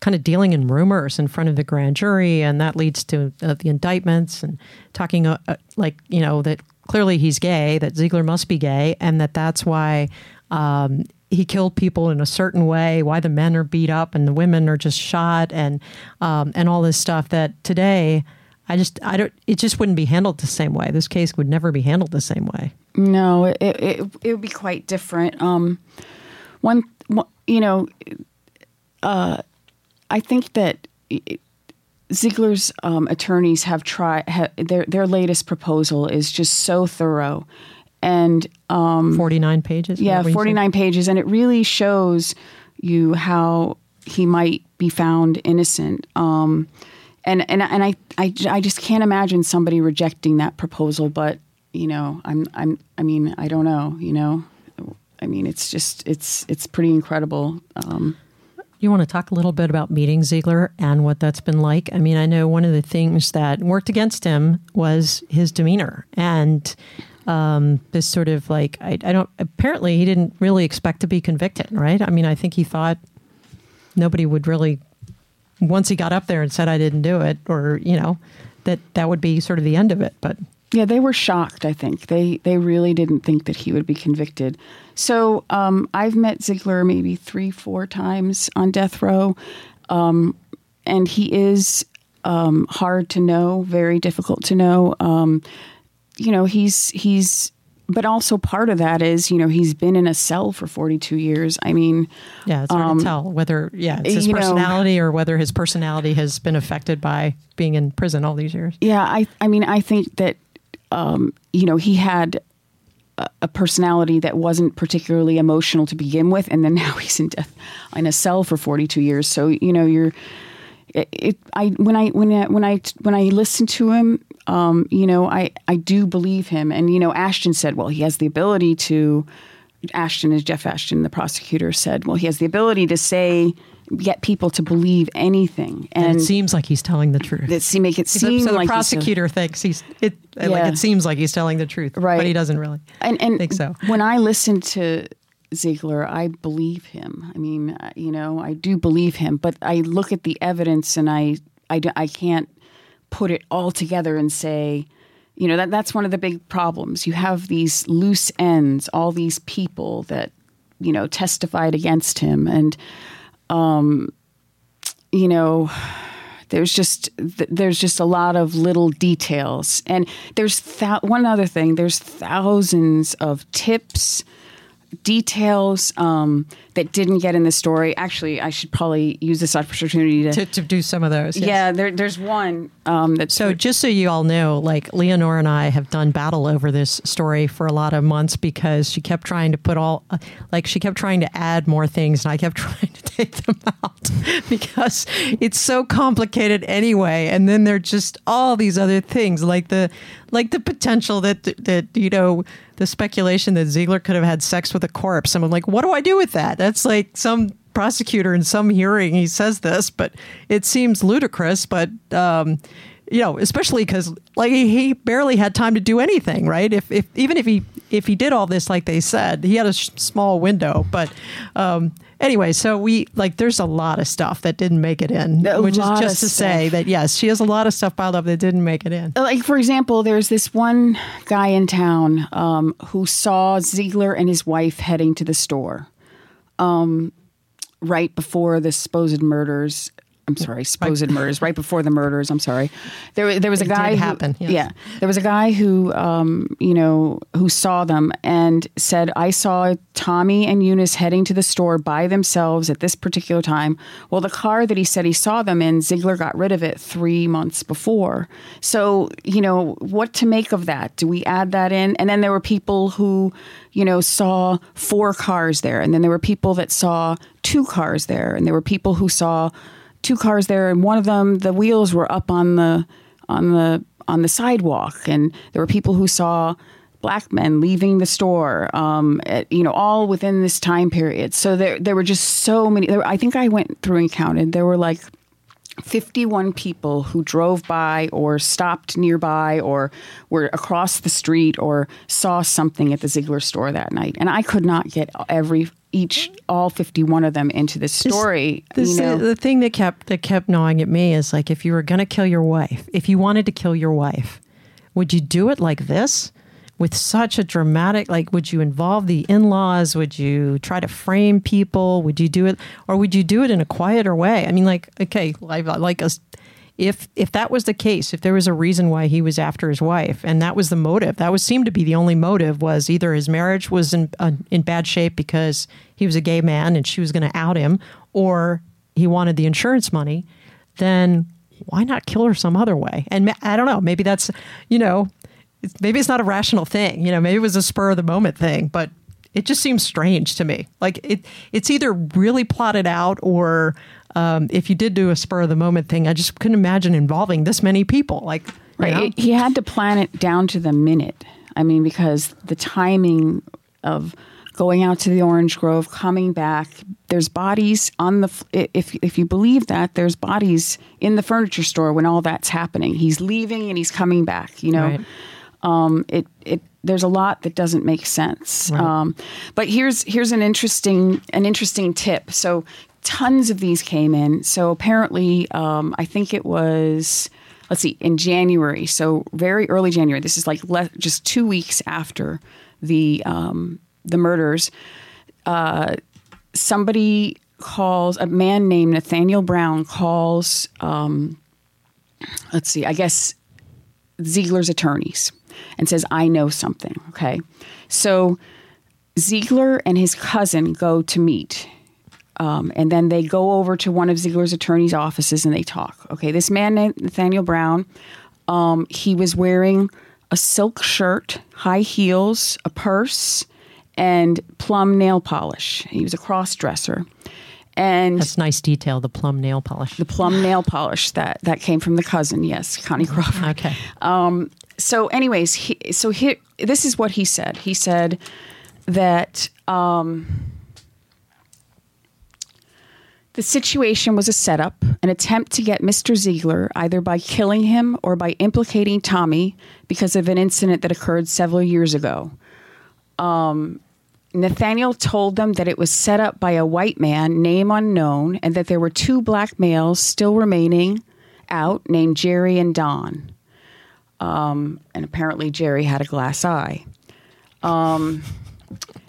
kind of dealing in rumors in front of the grand jury, and that leads to uh, the indictments and talking uh, uh, like you know that clearly he's gay, that Zeigler must be gay, and that that's why um, he killed people in a certain way, why the men are beat up and the women are just shot, and um, and all this stuff that today. I just, I don't. It just wouldn't be handled the same way. This case would never be handled the same way. No, it it, it would be quite different. Um, one, you know, uh, I think that Zeigler's um, attorneys have tried ha, their their latest proposal is just so thorough, and um, forty nine pages. Yeah, forty nine pages, and it really shows you how he might be found innocent. Um, and and and I, I I just can't imagine somebody rejecting that proposal. But you know, I'm I'm I mean I don't know. You know, I mean it's just it's it's pretty incredible. Um, you want to talk a little bit about meeting Zeigler and what that's been like? I mean, I know one of the things that worked against him was his demeanor and um, this sort of like, I, I don't, apparently he didn't really expect to be convicted, right? I mean, I think he thought nobody would really, once he got up there and said, I didn't do it, or, you know, that that would be sort of the end of it. But yeah, they were shocked. I think they they really didn't think that he would be convicted. So um, I've met Zeigler maybe three, four times on death row, um, and he is um, hard to know, very difficult to know. You know, he's he's. But also part of that is, you know, he's been in a cell for 42 years. I mean, yeah, it's hard to um, tell whether, yeah, it's his personality know, or whether his personality has been affected by being in prison all these years. Yeah, I, I mean, I think that um, you know, he had a personality that wasn't particularly emotional to begin with, and then now he's in death in a cell for 42 years. So you know, you're. It, it I when I when I when I when I listen to him, um, you know, I I do believe him, and you know, Ashton said, well, he has the ability to. Ashton is Jeff Ashton, the prosecutor said, well, he has the ability to say get people to believe anything. And, and it seems like he's telling the truth. It make it seem so, the prosecutor thinks he's it yeah. like it seems like he's telling the truth, right? But he doesn't really. And, and think so. When I listen to Zeigler, I believe him. I mean, uh, you know, I do believe him, but I look at the evidence and I I, I can't put it all together and say. You know that that's one of the big problems. You have these loose ends, all these people that you know testified against him, and um, you know, there's just there's just a lot of little details, and there's th- one other thing. There's thousands of tips details um, that didn't get in the story. Actually, I should probably use this opportunity to, to, to do some of those. Yes. Yeah, there, there's one um, that. So, just so you all know, like Leonora and I have done battle over this story for a lot of months because she kept trying to put all, like, she kept trying to add more things, and I kept trying to take them out because it's so complicated anyway. And then there are just all these other things, like the like the potential that that you know the speculation that Zeigler could have had sex with a corpse. I'm like, what do I do with that? That's like some prosecutor in some hearing he says this, but it seems ludicrous. But um, you know, especially because like he barely had time to do anything, right? If, if even if he if he did all this like they said, he had a sh- small window. But um, anyway, so we like there's a lot of stuff that didn't make it in, a which is just to stuff. say that yes, she has a lot of stuff piled up that didn't make it in. Like for example, there's this one guy in town um, who saw Zeigler and his wife heading to the store. Um, right before the supposed murders I'm sorry, supposed murders right before the murders. I'm sorry. There, there was a it guy. Did who, happen. Yes. Yeah, there was a guy who, um, you know, who saw them and said, "I saw Tommy and Eunice heading to the store by themselves at this particular time." Well, the car that he said he saw them in, Zeigler got rid of it three months before. So, you know, what to make of that? Do we add that in? And then there were people who, you know, saw four cars there, and then there were people that saw two cars there, and there were people who saw two cars there, and one of them the wheels were up on the on the on the sidewalk, and there were people who saw black men leaving the store, um, at, you know, all within this time period. So there there were just so many. There, I think I went through and counted. There were like 51 people who drove by or stopped nearby or were across the street or saw something at the Zeigler store that night. And I could not get every each all 51 of them into this story. This, you know? the thing that kept that kept gnawing at me is like if you were going to kill your wife, if you wanted to kill your wife, would you do it like this? With such a dramatic, like, would you involve the in laws? Would you try to frame people? Would you do it, or would you do it in a quieter way? I mean, like, okay, like, like us, if if that was the case, if there was a reason why he was after his wife, and that was the motive, that was seemed to be the only motive was either his marriage was in uh, in bad shape because he was a gay man and she was going to out him, or he wanted the insurance money, then why not kill her some other way? And I don't know, maybe that's, you know, maybe it's not a rational thing. You know, maybe it was a spur of the moment thing, but it just seems strange to me. Like it, it's either really plotted out or um, if you did do a spur of the moment thing, I just couldn't imagine involving this many people. Like, right, know? he had to plan it down to the minute. I mean, because the timing of going out to the orange grove, coming back. There's bodies on the if if you believe that there's bodies in the furniture store when all that's happening. He's leaving and he's coming back. You know, right. um, it it there's a lot that doesn't make sense. Right. Um, but here's here's an interesting an interesting tip. So tons of these came in. So apparently, um, I think it was let's see in January. So very early January. This is like le- just two weeks after the um, the murders, uh, somebody calls a man named Nathaniel Brown calls. Um, let's see, I guess Zeigler's attorneys and says, "I know something." Okay, so Zeigler and his cousin go to meet. Um, and then they go over to one of Zeigler's attorney's offices and they talk. Okay, this man named Nathaniel Brown, um, he was wearing a silk shirt, high heels, a purse, and plum nail polish. He was a cross dresser. And that's nice detail. The plum nail polish. The plum nail polish that that came from the cousin. Yes, Connie Crawford. Okay. Um, so, anyways, he, so he, this is what he said. He said that um, the situation was a setup, an attempt to get Mr. Zeigler either by killing him or by implicating Tommy because of an incident that occurred several years ago. Um, Nathaniel told them that it was set up by a white man, name unknown, and that there were two black males still remaining out named Jerry and Don. Um, and apparently, Jerry had a glass eye. Um,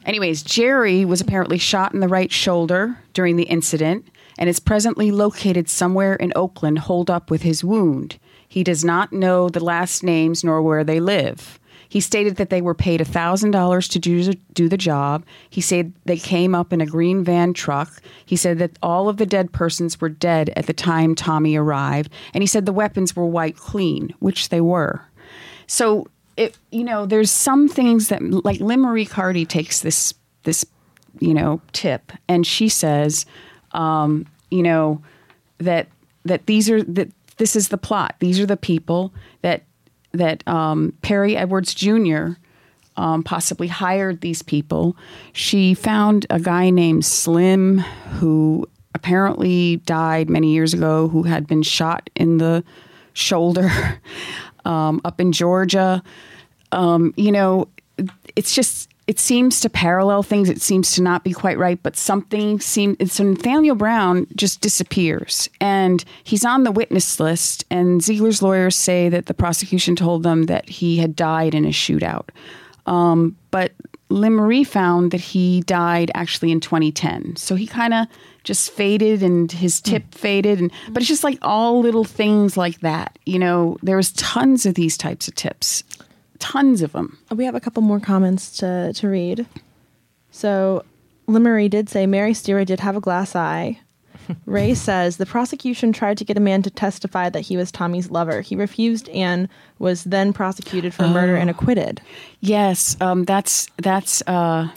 anyways, Jerry was apparently shot in the right shoulder during the incident and is presently located somewhere in Oakland, holed up with his wound. He does not know the last names nor where they live. He stated that they were paid $1,000 to do, do the job. He said they came up in a green van truck. He said that all of the dead persons were dead at the time Tommy arrived. And he said the weapons were wiped clean, which they were. So, it, you know, there's some things that, like Lynn Marie Carty takes this, this, you know, tip and she says, um, you know, that, that these are, that this is the plot. These are the people that that um, Perry Edwards Jr. Um, possibly hired these people. She found a guy named Slim who apparently died many years ago, who had been shot in the shoulder um, up in Georgia. Um, you know, it's just it seems to parallel things. It seems to not be quite right, but something seems. So Nathaniel Brown just disappears, and he's on the witness list. And Zeigler's lawyers say that the prosecution told them that he had died in a shootout, um, but Lynn Marie found that he died actually in 2010. So he kind of just faded, and his tip mm. faded, and but it's just like all little things like that. You know, there was tons of these types of tips tons of them. We have a couple more comments to, to read. So, Lynn Marie did say Mary Stewart did have a glass eye. Ray says the prosecution tried to get a man to testify that he was Tommy's lover. He refused and was then prosecuted for oh. murder and oh. acquitted. Yes, um, that's that's uh,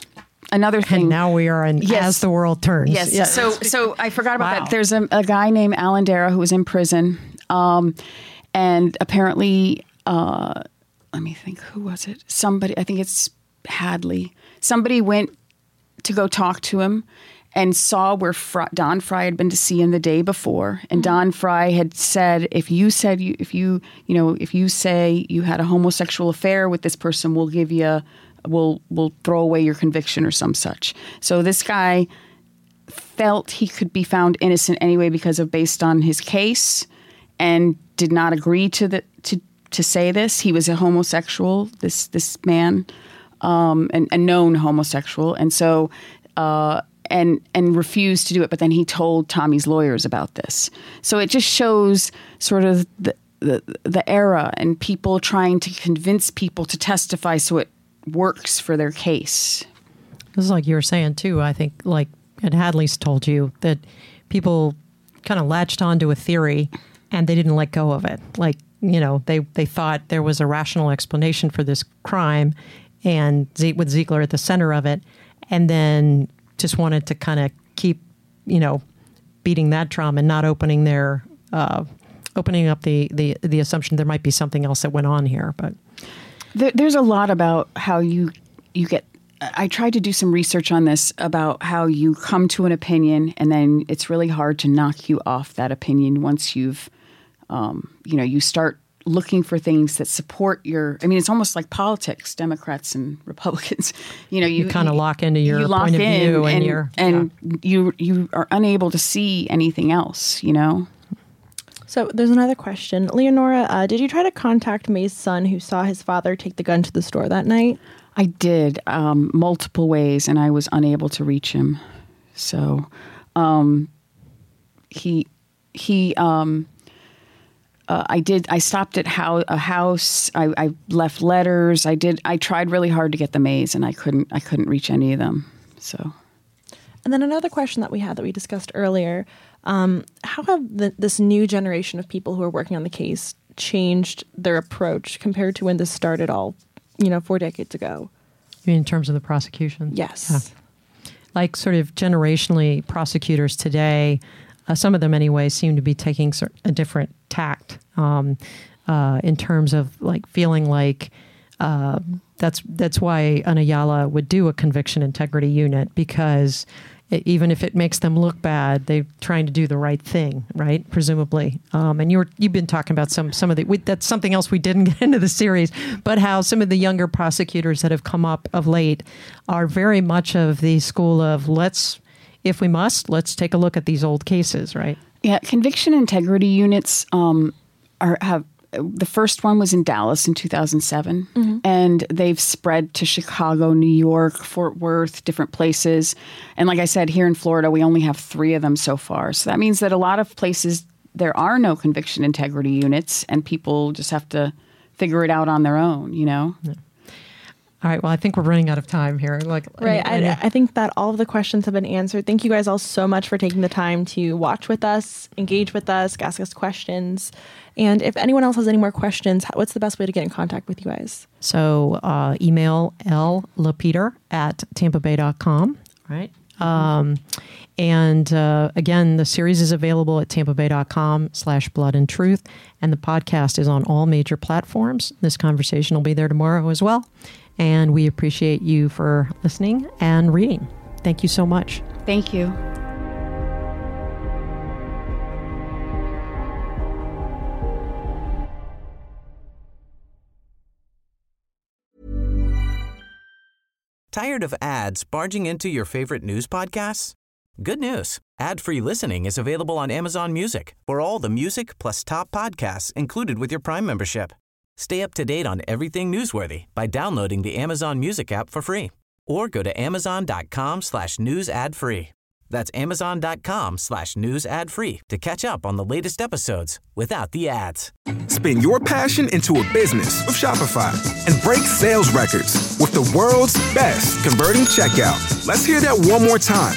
another thing. And now we are in yes. as the world turns. Yes. yes. So so I forgot about wow. that. There's a, a, guy named Alan Dara who was in prison, um, and apparently. Uh, let me think, who was it? Somebody, I think it's Hadley. Somebody went to go talk to him, and saw where Fry, Don Fry had been to see him the day before, and mm-hmm. Don Fry had said, "If you said you, if you, you know, if you say you had a homosexual affair with this person, we'll give you, we'll, we'll throw away your conviction or some such." So this guy felt he could be found innocent anyway because of based on his case, and did not agree to the to say this. He was a homosexual. This this man, um, and a known homosexual, and so. Uh, and and refused to do it. But then he told Tommy's lawyers about this. So it just shows sort of the the, the era and people trying to convince people to testify so it works for their case. This is like you were saying too. I think like Ed Hadley's told you that people kind of latched onto a theory and they didn't let go of it. Like you know they they thought there was a rational explanation for this crime, and with Zeigler at the center of it, and then just wanted to kind of keep, you know, beating that drum and not opening their uh, opening up the, the the assumption there might be something else that went on here. But there, there's a lot about how you you get. I tried to do some research on this about how you come to an opinion and then it's really hard to knock you off that opinion once you've, um, you know, you start looking for things that support your i mean it's almost like politics democrats and republicans. You know you, you kind of lock into your you point of view and, and, and yeah. you you are unable to see anything else you know? So there's another question. Leonora uh, did you try to contact Mays' son who saw his father take the gun to the store that night? I did um, multiple ways and i was unable to reach him. So um, he he um, uh, I did. I stopped at how, a house. I, I, left letters. I did. I tried really hard to get the maze, and I couldn't. I couldn't reach any of them. So. And then another question that we had that we discussed earlier: um, How have the, this new generation of people who are working on the case changed their approach compared to when this started all, you know, four decades ago? You mean in terms of the prosecution? Yes. Yeah. Like sort of generationally, prosecutors today uh, some of them anyway, seem to be taking a different tact um, uh, in terms of like feeling like uh, that's that's why an Ayala would do a conviction integrity unit because it, even if it makes them look bad, they're trying to do the right thing, right? Presumably. Um, and you were you've been talking about some some of the we, that's something else we didn't get into the series, but how some of the younger prosecutors that have come up of late are very much of the school of let's if we must, let's take a look at these old cases, right? Yeah, conviction integrity units um, are have the first one was in Dallas in 2007, mm-hmm. and they've spread to Chicago, New York, Fort Worth, different places. And like I said, here in Florida, we only have three of them so far. So that means that a lot of places there are no conviction integrity units, and people just have to figure it out on their own, you know? Yeah. All right. Well, I think we're running out of time here. Like, right. I, I, think that all of the questions have been answered. Thank you guys all so much for taking the time to watch with us, engage with us, ask us questions. And if anyone else has any more questions, what's the best way to get in contact with you guys? So uh, email llapeter at tampabay.com. Right. Um, and uh, again, the series is available at tampabay.com slash blood and truth. And the podcast is on all major platforms. This conversation will be there tomorrow as well. And we appreciate you for listening and reading. Thank you so much. Thank you. Tired of ads barging into your favorite news podcasts? Good news. Ad-free listening is available on Amazon Music for all the music plus top podcasts included with your Prime membership. Stay up to date on everything newsworthy by downloading the Amazon Music app for free or go to amazon.com slash news ad free. That's amazon.com slash news ad free to catch up on the latest episodes without the ads. Spin your passion into a business with Shopify and break sales records with the world's best converting checkout. Let's hear that one more time